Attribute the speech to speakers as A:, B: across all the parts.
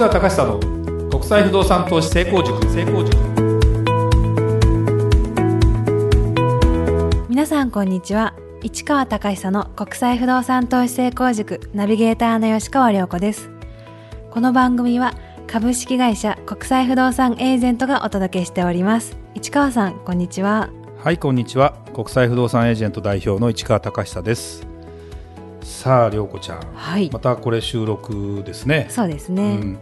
A: 川隆久の国際不動産投資成功塾。成功塾。
B: 皆さんこんにちは。市川隆久の国際不動産投資成功塾。ナビゲーターの吉川良子です。この番組は株式会社国際不動産エージェントがお届けしております。市川さんこんにちは。
A: はいこんにちは。国際不動産エージェント代表の市川隆久です。さあ涼子ちゃん、
B: はい。
A: またこれ収録ですね。
B: そうですね、
A: うん、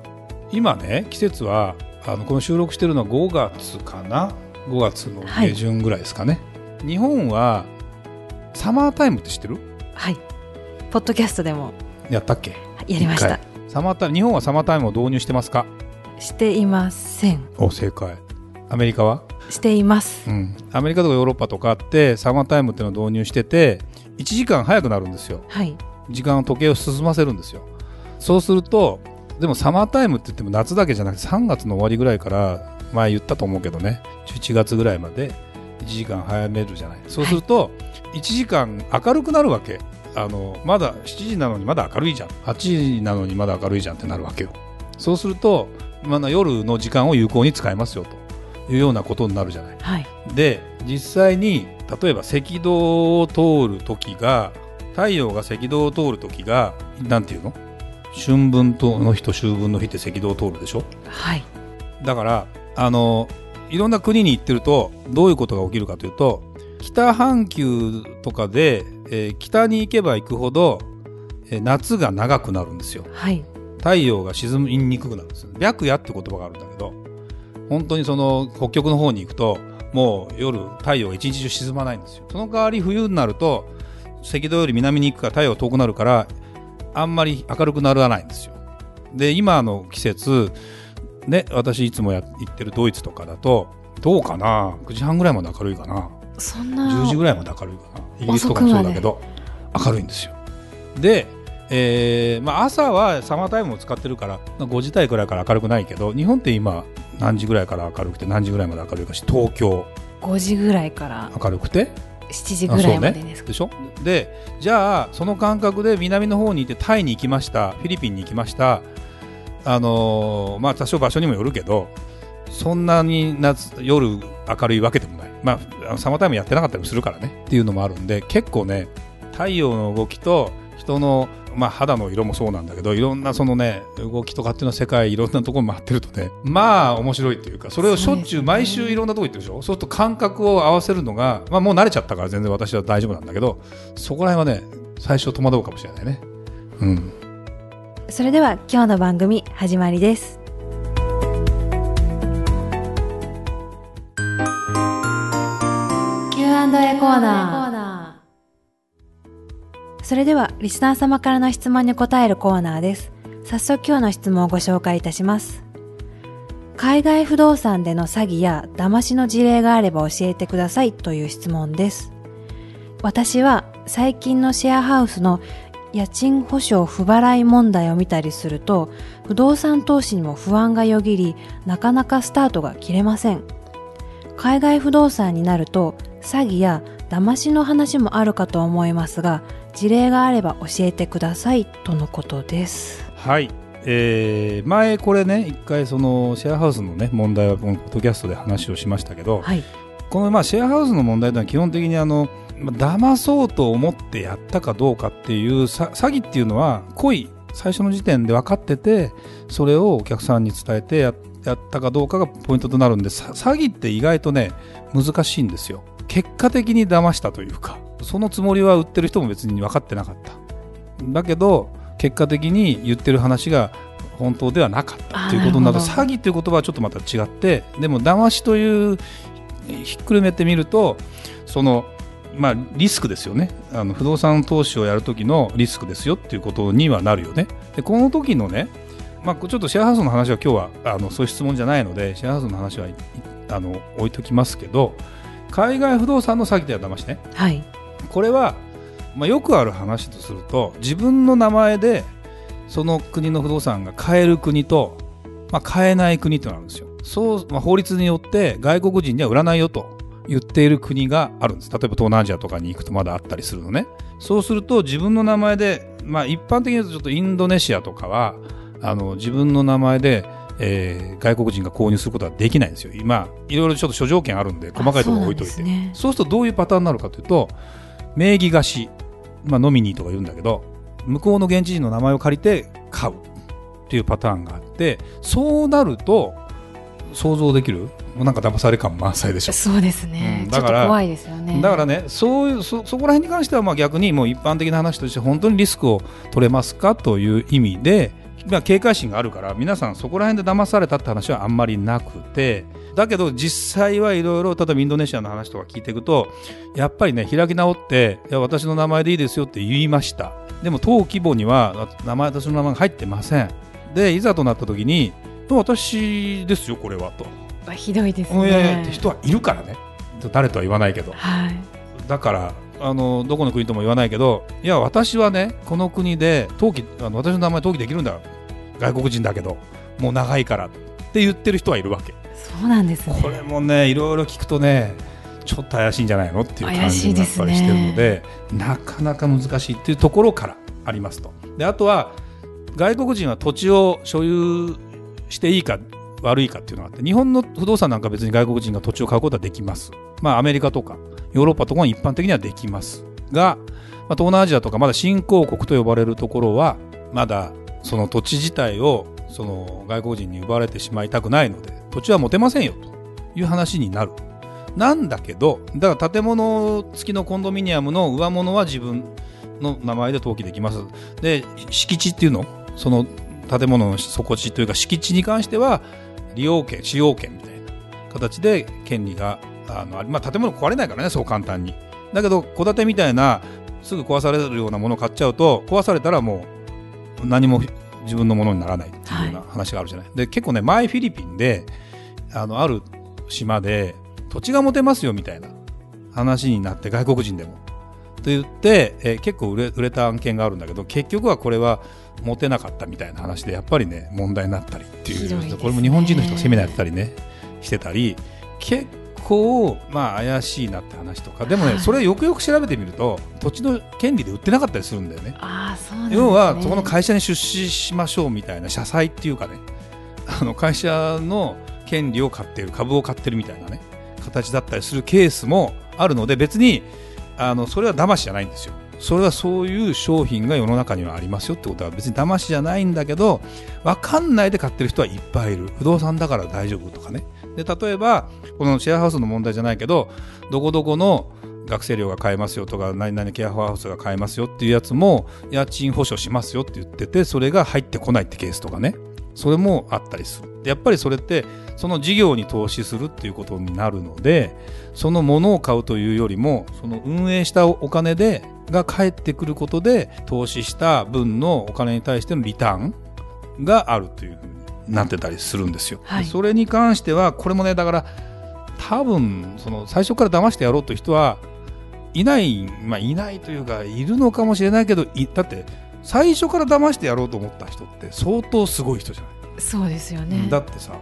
A: 今ね季節はあのこの収録してるのは5月かな？5月の下旬ぐらいですかね、日本はサマータイムって知ってる？
B: はい。ポッドキャストでも。
A: やったっけ？
B: やりました。
A: サマータイム日本はサマータイムを導入してますか？
B: していません。
A: お正解。アメリカは？
B: しています。
A: うん、アメリカとかヨーロッパとかあってサマータイムっていうのを導入してて1時間早くなるんですよ。
B: はい。
A: 時間を時計を進ませるんですよ。そうするとでもサマータイムって言っても夏だけじゃなくて3月の終わりぐらいから前言ったと思うけどね。11月ぐらいまで1時間早めるじゃない。そうすると1時間明るくなるわけ。あのまだ7時なのにまだ明るいじゃん。8時なのにまだ明るいじゃんってなるわけよ。そうすると、まだ夜の時間を有効に使えますよと。いうようなことになるじゃない。
B: はい。
A: で実際に例えば赤道を通る時が太陽が赤道を通る時がなんていうの？春分との日と秋分の日って赤道を通るでしょ？
B: はい。
A: だからあのいろんな国に行ってるとどういうことが起きるかというと北半球とかで、えー北に行けば行くほど、えー夏が長くなるんですよ。
B: はい。
A: 太陽が沈みにくくなるんですよ。白夜って言葉があるんだけど本当にその北極の方に行くともう夜太陽が一日中沈まないんですよ。その代わり冬になると赤道より南に行くから太陽が遠くなるからあんまり明るくならないんですよ。で今の季節ね私いつもや行ってるドイツとかだとどうかな？9時半ぐらいまで明るいかな？
B: そんな
A: 10時ぐらいまで明るいかな？イギリスとかもそうだけど明るいんですよ。で、えーまあ、朝はサマータイムを使ってるからまあ5時台くらいから明るくないけど日本って今何時ぐらいから明るくて何時ぐらいまで明るいかし東京。
B: 5時ぐらいから。
A: 明るくて
B: 7時ぐらいまでですか、
A: でしょ？でじゃあその感覚で南の方にいてタイに行きました。フィリピンに行きました。あのーまあ多少場所にもよるけどそんなに夏夜明るいわけでもない。まあサマータイムやってなかったりもするからね。っていうのもあるんで結構ね太陽の動きと人のまあ、肌の色もそうなんだけどいろんなそのね動きとかっていうのは世界いろんなところ回ってるとねまあ面白いっていうかそれをしょっちゅう毎週いろんなとこ行ってるでしょ？そうすると感覚を合わせるのが、まあ、もう慣れちゃったから全然私は大丈夫なんだけどそこら辺はね最初戸惑うかもしれないねうん
B: それでは今日の番組始まりです。Q&A コーナー。それではリスナー様からの質問に答えるコーナーです。早速今日の質問をご紹介いたします。海外不動産での詐欺や騙しの事例があれば教えてくださいという質問です。私は最近のシェアハウスの家賃保証不払い問題を見たりすると不動産投資にも不安がよぎりなかなかスタートが切れません海外不動産になると詐欺や騙しの話もあるかと思いますが事例があれば教えてくださいとのことです。
A: はい、えー前これね一回そのシェアハウスのね問題はこのポッドキャストで話をしましたけど、
B: はい。
A: このまあシェアハウスの問題というのは基本的にあのまあ騙そうと思ってやったかどうかっていうさ詐欺っていうのは故意最初の時点で分かっててそれをお客さんに伝えてややったかどうかがポイントとなるんでさ詐欺って意外とね難しいんですよ結果的に騙したというかそのつもりは売ってる人も別に分かってなかった。だけど結果的に言ってる話が本当ではなかったっていうことになると詐欺っていう言葉はちょっとまた違ってでも騙しというひっくるめてみるとそのまあリスクですよね。あの不動産投資をやる時のリスクですよっていうことにはなるよね。でこの時のねまあ、ちょっとシェアハウスの話は今日はあのそういう質問じゃないのでシェアハウスの話はいあの置いときますけど海外不動産の詐欺では騙しね。
B: はい。
A: これは、まあ、よくある話とすると自分の名前でその国の不動産が買える国と、まあ、買えない国となるんですよ。そう、まあ、法律によって外国人には売らないよと言っている国があるんです。例えば東南アジアとかに行くとまだあったりするのね。そうすると自分の名前で、まあ、一般的に言うとちょっとインドネシアとかはあの自分の名前で、えー外国人が購入することはできないんですよ。今いろいろちょっと諸条件あるんで細かいところ置いといて。
B: そうね
A: そうするとどういうパターンになるかというと名義貸し、まあ、ノミニーとか言うんだけど向こうの現地人の名前を借りて買う。っていうパターンがあってそうなると想像できるもうなんか騙され感満載でしょ。
B: そうですね、
A: うんだから
B: 怖いですよね。
A: だからねそういうそそこら辺に関してはまあ逆にもう一般的な話として本当にリスクを取れますかという意味で、まあ、警戒心があるから皆さんそこら辺で騙されたって話はあんまりなくてだけど実際はいろいろ例えばインドネシアの話とか聞いていくとやっぱりね開き直っていや私の名前でいいですよって言いました。でも当規模には名前私の名前が入ってません。でいざとなった時に私ですよこれはと、
B: あひどいです
A: いやいや
B: ね
A: って人はいるからね。誰とは言わないけど。
B: はい。
A: だからあのどこの国とも言わないけどいや私はねこの国で登記あの私の名前登記できるんだ。外国人だけどもう長いからって言ってる人はいるわけ。
B: そうなんですね。
A: これもねいろいろ聞くとねちょっと怪しいんじゃないのっていう感じにやっ
B: いですね。
A: ぱりしてるのでなかなか難しいっていうところからありますと。であとは外国人は土地を所有していいか悪いかっていうのがあって日本の不動産なんか別に外国人が土地を買うことはできます。まあアメリカとかヨーロッパとかは一般的にはできますが、まあ、東南アジアとかまだ新興国と呼ばれるところはまだその土地自体をその外国人に奪われてしまいたくないので土地は持てませんよという話になる。なんだけどだから建物付きのコンドミニアムの上物は自分の名前で登記できます。で敷地っていうの？その建物の底地というか敷地に関しては利用権使用権みたいな形で権利があのまあ建物壊れないからねそう簡単に。だけど戸建てみたいなすぐ壊されるようなものを買っちゃうと壊されたらもう何も自分のものにならないっていうような話があるじゃない、で結構ね前フィリピンであのある島で土地が持てますよみたいな話になって外国人でも。と言って、えー結構売れ売れた案件があるんだけど結局はこれは持てなかったみたいな話でやっぱりね問題になったりっていう
B: ね。
A: これも日本人の人がセミナーやったりねしてたり結構まあ怪しいなって話とか。でもね、
B: はい。
A: それをよくよく調べてみると土地の権利で売ってなかったりするんだよね。
B: ああそうね。
A: 要はそこの会社に出資しましょうみたいな社債っていうかねあの会社の権利を買っている株を買ってるみたいなね形だったりするケースもあるので別にあのそれは騙しじゃないんですよ。それはそういう商品が世の中にはありますよってことは別に騙しじゃないんだけど分かんないで買ってる人はいっぱいいる。不動産だから大丈夫とかねで例えばこのシェアハウスの問題じゃないけどどこどこの学生寮が買えますよとか何々ケアハウスが買えますよっていうやつも家賃保証しますよって言っててそれが入ってこないってケースとかね。それもあったりする。でやっぱりそれってその事業に投資するっていうことになるのでそのものを買うというよりもその運営したお金でが返ってくることで投資した分のお金に対してのリターンがあるというふうになってたりするんですよ。
B: はい。
A: それに関してはこれもねだから多分その最初から騙してやろうという人はいない、まあ、いないというかいるのかもしれないけどいだって最初から騙してやろうと思った人って相当すごい人じゃない、
B: そうですよね。
A: だってさ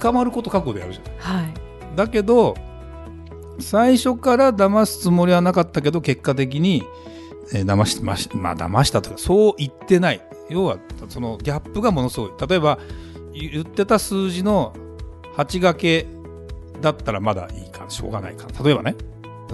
A: 捕まること覚悟でやるじゃない。
B: はい。
A: だけど最初から騙すつもりはなかったけど結果的に、えー騙してましまあ騙したとかそう言ってない。要はそのギャップがものすごい。例えば言ってた数字の8掛けだったらまだいいかしょうがないか。例えばね。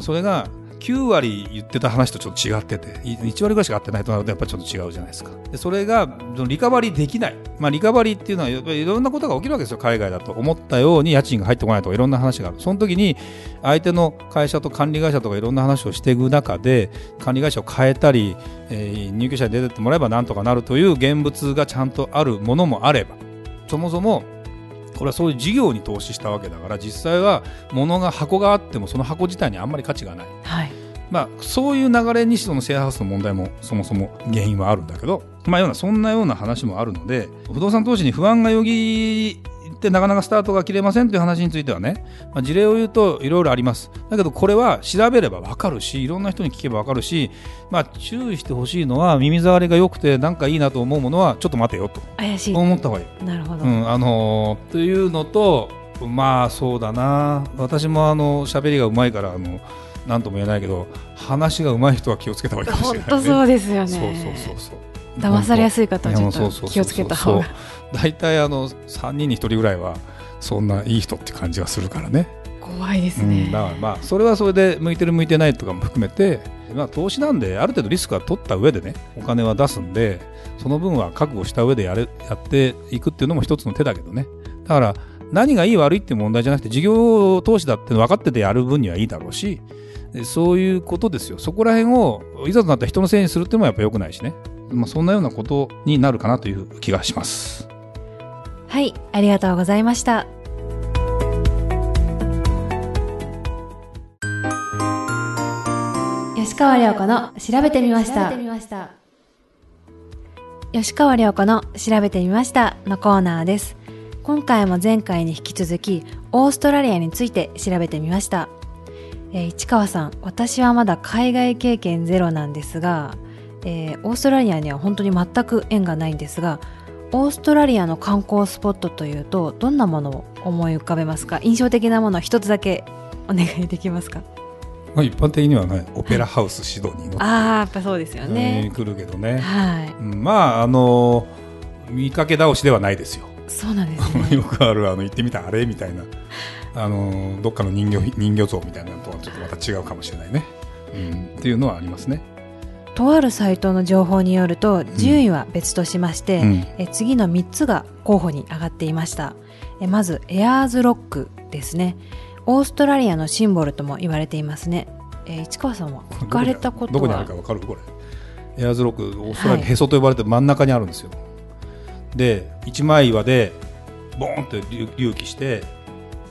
A: それが9割言ってた話とちょっと違ってて1割ぐらいしか合ってないとなるとやっぱりちょっと違うじゃないですか。でそれがリカバリーできない、まあ、リカバリーっていうのはやっぱりいろんなことが起きるわけですよ。海外だと思ったように家賃が入ってこないとかいろんな話がある。その時に相手の会社と管理会社とかいろんな話をしていく中で管理会社を変えたり、えー入居者に出てってもらえばなんとかなるという現物がちゃんとあるものもあればそもそもこれはそういう事業に投資したわけだから実際は物が箱があってもその箱自体にあんまり価値がない、
B: はい。
A: まあ、そういう流れにそのシェアハウスの問題もそもそも原因はあるんだけど、まあ、ようなそんなような話もあるので不動産投資に不安がよぎってなかなかスタートが切れませんという話についてはね、まあ、事例を言うといろいろあります。だけどこれは調べれば分かるしいろんな人に聞けば分かるし、まあ、注意してほしいのは耳障りが良くてなんかいいなと思うものはちょっと待てよと。
B: 怪しい。
A: 思った方がいい。
B: なるほど、
A: うん、あのーというのとまあそうだな。私もあの喋りがうまいからあのなんとも言えないけど話がうまい人は気をつけた方がいいかもしれない、ね、
B: 本当そうですよね。
A: そうそうそうそう
B: 騙されやすい方はちょっと気をつけた方が。
A: 大体あの3人に1人ぐらいはそんないい人って感じがするからね。
B: 怖いです
A: うん、
B: ね、
A: だからまあそれはそれで向いてる向いてないとかも含めて、まあ、投資なんである程度リスクは取った上でねお金は出すんでその分は覚悟した上でやれやっていくっていうのも一つの手だけどね。だから何がいい悪いっていう問題じゃなくて事業投資だって分かっててやる分にはいいだろうしでそういうことですよ。そこら辺をいざとなったら人のせいにするっていうのもやっぱ良くないしね、まあ、そんなようなことになるかなという気がします。
B: はいありがとうございました。吉川亮子の調べてみました。吉川亮子の調べてみましたのコーナーです。今回も前回に引き続きオーストラリアについて調べてみました、えー市川さん私はまだ海外経験ゼロなんですが、えーオーストラリアには本当に全く縁がないんですがオーストラリアの観光スポットというとどんなものを思い浮かべますか？印象的なものを一つだけお願いできますか？
A: まあ、一般的にはねオペラハウスシドニーの
B: ああやっぱそうですよ
A: に
B: ね、
A: 来るけどね、
B: はい。
A: うんまああの見かけ倒しではないですよ。
B: そうなんですね。
A: よくあるあの行ってみたあれみたいな。あのどっかの人形人形像みたいなのとはちょっとまた違うかもしれないね、うん、っていうのはありますね、
B: とあるサイトの情報によると順位は別としまして、
A: うん。
B: え次の3つが候補に上がっていました。えまずエアーズロックですね。オーストラリアのシンボルとも言われていますね。え市川さんは行かれたことは？
A: どこにあるかわかる？これ。エアーズロックオーストラリア、
B: はい。
A: へそと呼ばれて真ん中にあるんですよ。で一枚岩でボーンって隆隆起して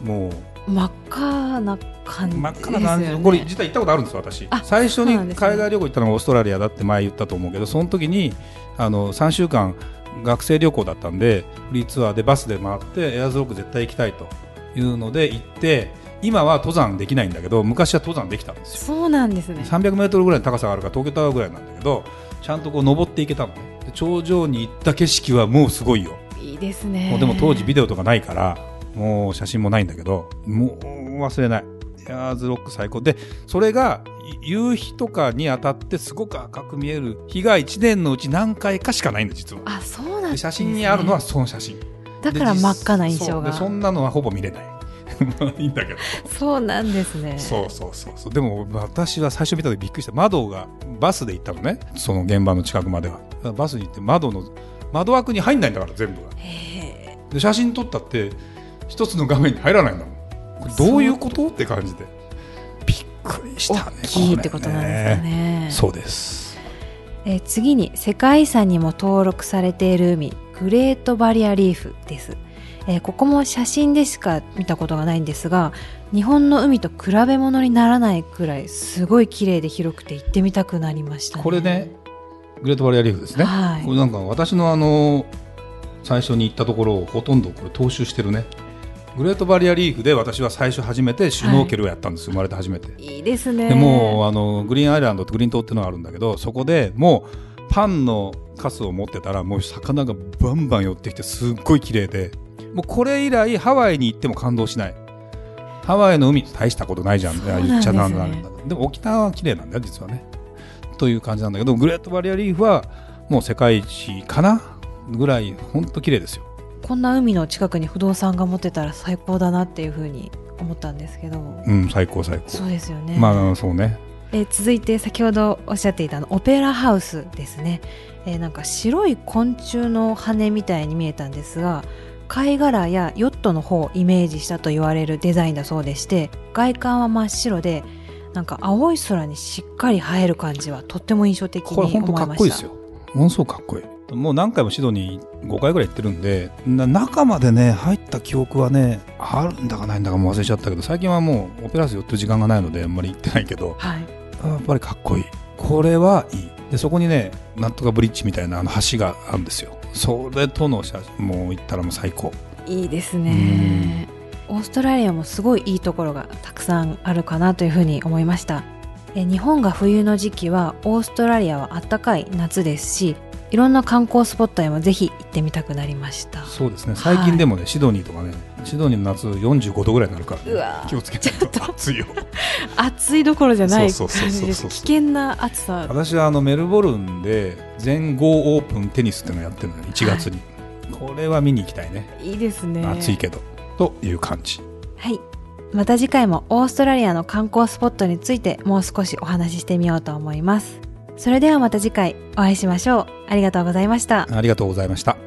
A: もう
B: 真っ赤な感じですよ、ね、
A: 真っ赤な感じ、これ実は行ったことあるんですよ私。
B: あ
A: 最初に海外旅行行ったのがオーストラリアだって前言ったと思うけどその時にあの3週間学生旅行だったんでフリーツアーでバスで回ってエアーズロック絶対行きたいというので行って今は登山できないんだけど昔は登山できたんですよ。
B: そうなんですね。
A: 300メートルぐらいの高さがあるから東京タワーぐらいなんだけどちゃんとこう登っていけたのね。で頂上に行った景色はもうすごいよ。
B: いいですね。
A: もうでも当時ビデオとかないからもう写真もないんだけどもう忘れない。エアーズロック最高。でそれがい夕日とかに当たってすごく赤く見える日が1年のうち何回かしかないんだ実は。
B: あそうなんで
A: です写
B: ね
A: 真にあるのはその写真
B: だから真っ赤な印象が。
A: そんなのはほぼ見れない。まあいいんだけど。
B: そうなんですね。
A: そうそうそうそう。でも私は最初見た時びっくりした。窓がバスで行ったのね。その現場の近くまでは。バスに行って窓の窓枠に入んないんだから全部が。
B: へ
A: で写真撮ったって一つの画面に入らないんだもんこれどういうこと？って感じで。びっくりしたね。
B: 大きいってことなんですかね。
A: そうです。
B: えー次に世界遺産にも登録されている海。グレートバリアリーフです、えーここも写真でしか見たことがないんですが日本の海と比べ物にならないくらいすごい綺麗で広くて行ってみたくなりましたね。
A: これねグレートバリアリーフですね、
B: はい。
A: これなんか私のあの最初に行ったところをほとんどこれ踏襲してるねグレートバリアリーフで私は最初初めてシュノーケルをやったんです、生まれて初めて。
B: いいですね。
A: でもうあのグリーンアイランドとグリーン島っていうのがあるんだけどそこでもうパンのカスを持ってたらもう魚がバンバン寄ってきてすっごい綺麗で。もうこれ以来ハワイに行っても感動しない。ハワイの海大したことないじゃん。
B: んね。
A: 言っちゃなんだ。けどでも沖縄は綺麗なんだよ実はね。という感じなんだけどグレートバリアリーフはもう世界一かなぐらい本当綺麗ですよ
B: こんな海の近くに不動産が持ってたら最高だなっていうふうに思ったんですけど。
A: うん最高最高。
B: そうですよね。
A: まあそうね。
B: えー続いて先ほどおっしゃっていたあのオペラハウスですね、えーなんか白い昆虫の羽みたいに見えたんですが貝殻やヨットの方をイメージしたと言われるデザインだそうでして外観は真っ白でなんか青い空にしっかり映える感じはとっても印象的に
A: これ
B: 思いました。
A: 本当かっこいいですよ。ものすごくかっこいいもう何回もシドニー5回ぐらい行ってるんでな中までね入った記憶はねあるんだかないんだかもう忘れちゃったけど最近はもうオペラス寄ってる時間がないのであんまり行ってないけど
B: はい。
A: やっぱりかっこいい。これはいい。でそこにねなんとかブリッジみたいなあの橋があるんですよ。それとの写真もう行ったらもう最高。
B: いいですね。オーストラリアもすごいいいところがたくさんあるかなというふうに思いました。え日本が冬の時期はオーストラリアは暖かい夏ですしいろんな観光スポットへもぜひ行ってみたくなりました。
A: そうですね。最近でもね、シドニーとかねシドニーの夏45度ぐらいになるから、ね、
B: うわー。
A: 気をつけない と。暑いよ。
B: 暑いどころじゃない
A: そうそう
B: 感じです。危険な暑さ。
A: 私はあのメルボルンで全豪オープンテニスっていうのをやってるのよ1月に、これは見に行きたいね。
B: いいですね。
A: 暑いけど。という感じ。
B: はい。また次回もオーストラリアの観光スポットについてもう少しお話ししてみようと思いますそれではまた次回お会いしましょう。ありがとうございました。
A: ありがとうございました。